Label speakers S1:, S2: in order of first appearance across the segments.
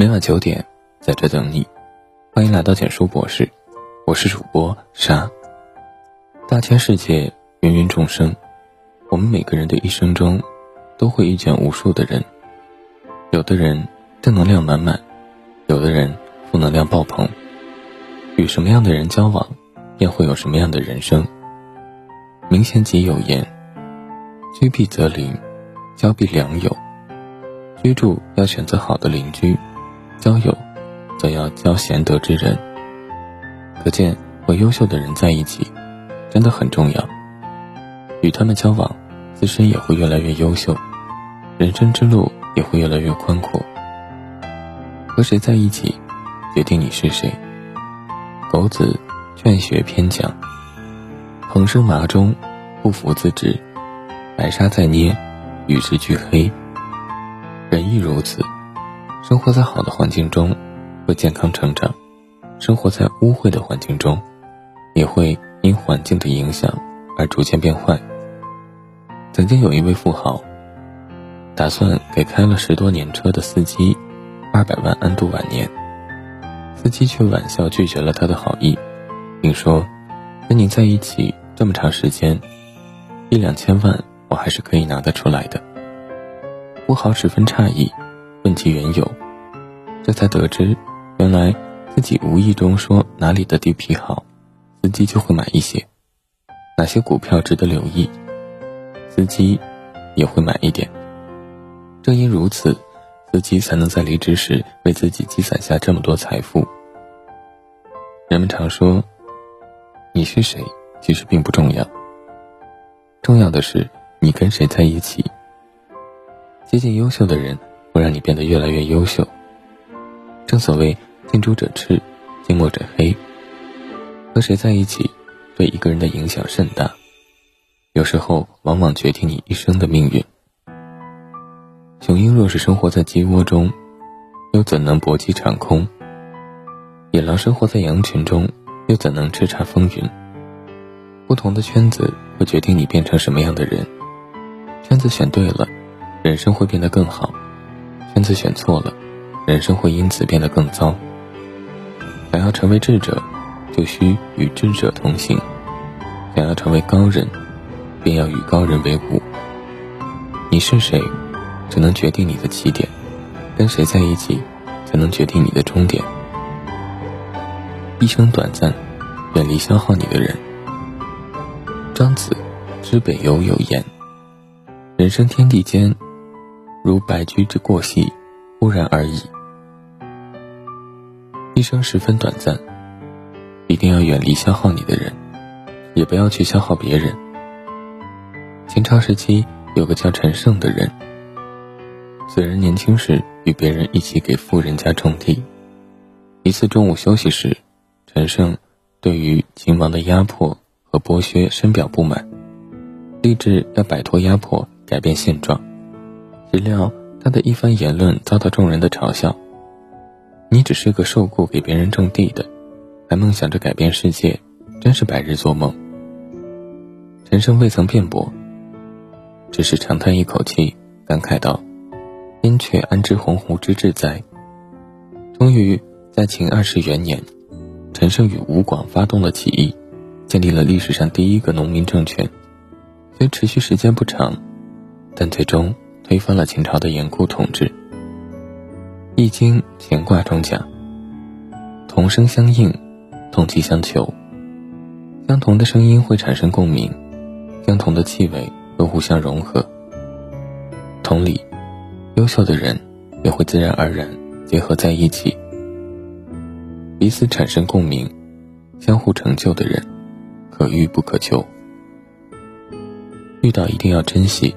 S1: 每晚九点，在这等你。欢迎来到简书博士，我是主播沙。大千世界，芸芸众生，我们每个人的一生中，都会遇见无数的人。有的人正能量满满，有的人负能量爆棚。与什么样的人交往，便会有什么样的人生。明贤集有言：居必择邻，交必良友。居住要选择好的邻居。交友，则要交贤德之人。可见和优秀的人在一起，真的很重要。与他们交往，自身也会越来越优秀，人生之路也会越来越宽阔。和谁在一起，决定你是谁。狗子劝学偏讲：蓬生麻中，不服自直；白沙在捏，与之俱黑。人亦如此。生活在好的环境中，会健康成长；生活在污秽的环境中，也会因环境的影响而逐渐变坏。曾经有一位富豪，打算给开了十多年车的司机二百万安度晚年，司机却玩笑拒绝了他的好意，并说：“跟你在一起这么长时间，一两千万我还是可以拿得出来的。”富豪十分诧异。问其缘由，这才得知，原来自己无意中说哪里的地皮好，司机就会买一些；哪些股票值得留意，司机也会买一点。正因如此，司机才能在离职时为自己积攒下这么多财富。人们常说，你是谁其实并不重要，重要的是你跟谁在一起。接近优秀的人。会让你变得越来越优秀。正所谓近朱者赤，近墨者黑。和谁在一起，对一个人的影响甚大，有时候往往决定你一生的命运。雄鹰若是生活在鸡窝中，又怎能搏击长空？野狼生活在羊群中，又怎能叱咤风云？不同的圈子会决定你变成什么样的人。圈子选对了，人生会变得更好。圈子选错了，人生会因此变得更糟。想要成为智者，就需与智者同行；想要成为高人，便要与高人为伍。你是谁，只能决定你的起点；跟谁在一起，才能决定你的终点。一生短暂，远离消耗你的人。庄子之北游有言：“人生天地间。”如白驹之过隙，忽然而已。一生十分短暂，一定要远离消耗你的人，也不要去消耗别人。秦朝时期有个叫陈胜的人，此人年轻时与别人一起给富人家种地。一次中午休息时，陈胜对于秦王的压迫和剥削深表不满，立志要摆脱压迫，改变现状。料他的一番言论遭到众人的嘲笑。你只是个受雇给别人种地的，还梦想着改变世界，真是白日做梦。陈胜未曾辩驳，只是长叹一口气，感慨道：“燕雀安知鸿鹄之志哉？”终于在秦二世元年，陈胜与吴广发动了起义，建立了历史上第一个农民政权。虽持续时间不长，但最终。推翻了秦朝的严酷统治。《易经》乾卦中讲：“同声相应，同气相求。”相同的声音会产生共鸣，相同的气味会互相融合。同理，优秀的人也会自然而然结合在一起，彼此产生共鸣，相互成就的人，可遇不可求。遇到一定要珍惜。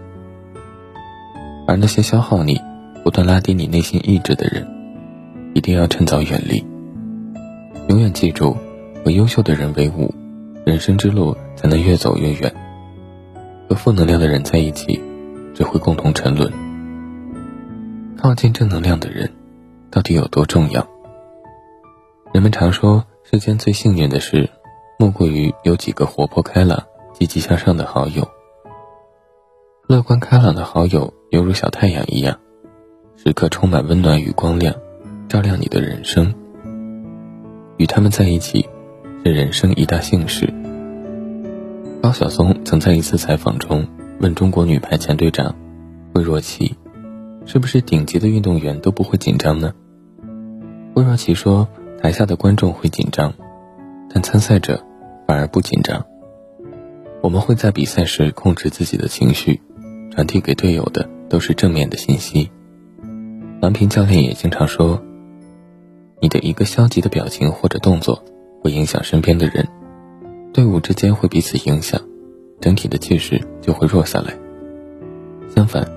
S1: 而那些消耗你、不断拉低你内心意志的人，一定要趁早远离。永远记住，和优秀的人为伍，人生之路才能越走越远。和负能量的人在一起，只会共同沉沦。靠近正能量的人，到底有多重要？人们常说，世间最幸运的事，莫过于有几个活泼开朗、积极向上的好友。乐观开朗的好友犹如小太阳一样，时刻充满温暖与光亮，照亮你的人生。与他们在一起，是人生一大幸事。高晓松曾在一次采访中问中国女排前队长魏若琪：“是不是顶级的运动员都不会紧张呢？”魏若琪说：“台下的观众会紧张，但参赛者反而不紧张。我们会在比赛时控制自己的情绪，传递给队友的都是正面的信息。”郎平教练也经常说：“你的一个消极的表情或者动作，会影响身边的人。”队伍之间会彼此影响，整体的气势就会弱下来。相反，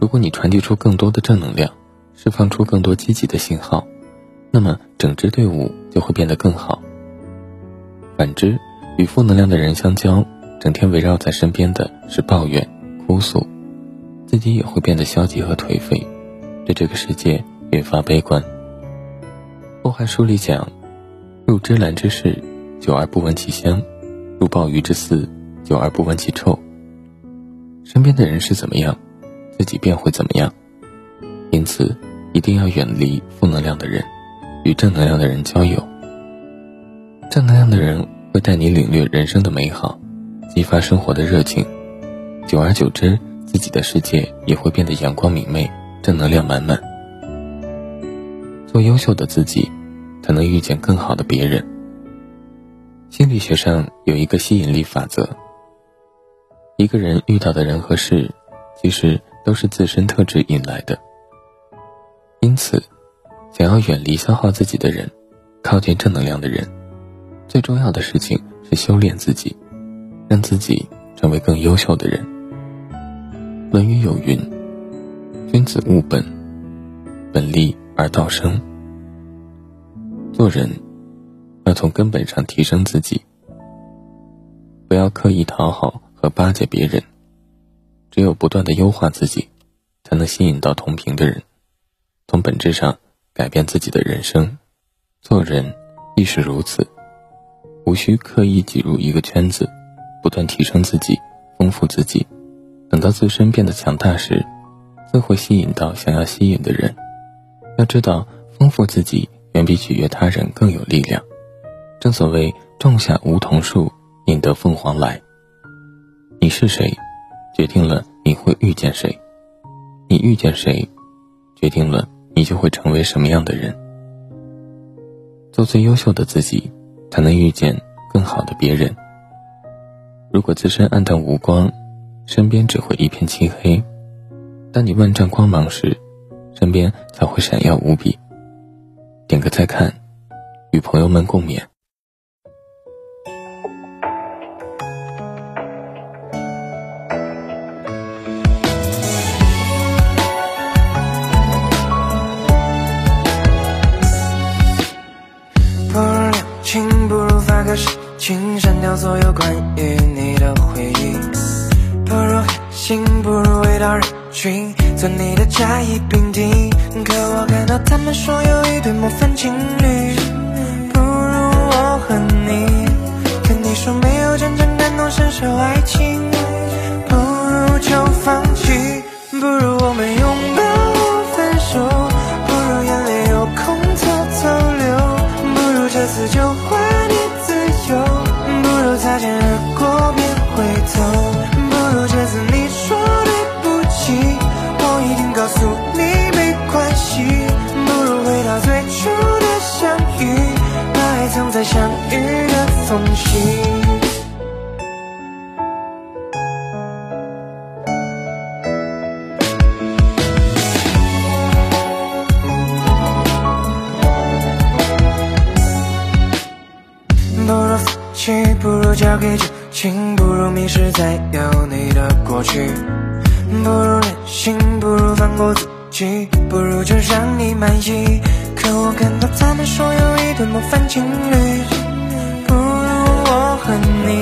S1: 如果你传递出更多的正能量，释放出更多积极的信号，那么整支队伍就会变得更好。反之，与负能量的人相交，整天围绕在身边的是抱怨、哭诉，自己也会变得消极和颓废，对这个世界越发悲观。《后汉书》里讲：“入芝兰之室。”久而不闻其香，入鲍鱼之肆；久而不闻其臭。身边的人是怎么样，自己便会怎么样。因此，一定要远离负能量的人，与正能量的人交友。正能量的人会带你领略人生的美好，激发生活的热情。久而久之，自己的世界也会变得阳光明媚，正能量满满。做优秀的自己，才能遇见更好的别人。心理学上有一个吸引力法则。一个人遇到的人和事，其实都是自身特质引来的。因此，想要远离消耗自己的人，靠近正能量的人，最重要的事情是修炼自己，让自己成为更优秀的人。《论语》有云：“君子务本，本立而道生。”做人。要从根本上提升自己，不要刻意讨好和巴结别人，只有不断的优化自己，才能吸引到同频的人，从本质上改变自己的人生。做人亦是如此，无需刻意挤入一个圈子，不断提升自己，丰富自己，等到自身变得强大时，自会吸引到想要吸引的人。要知道，丰富自己远比取悦他人更有力量。正所谓种下梧桐树，引得凤凰来。你是谁，决定了你会遇见谁；你遇见谁，决定了你就会成为什么样的人。做最优秀的自己，才能遇见更好的别人。如果自身暗淡无光，身边只会一片漆黑；当你万丈光芒时，身边才会闪耀无比。点个再看，与朋友们共勉。
S2: 情不如发个事情删掉所有关于你的回忆，不如回到人群，做你的甲乙丙丁。可我看到他们说有一对模范情侣，交给旧情，不如迷失在有你的过去，不如任性，不如放过自己，不如就让你满意。可我看到他们说有一对模范情侣，不如我和你。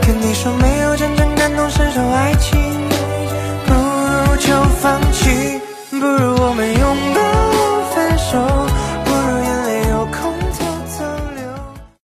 S2: 可你说没有真正感同身受爱情，不如就放弃，不如我们拥抱后分手。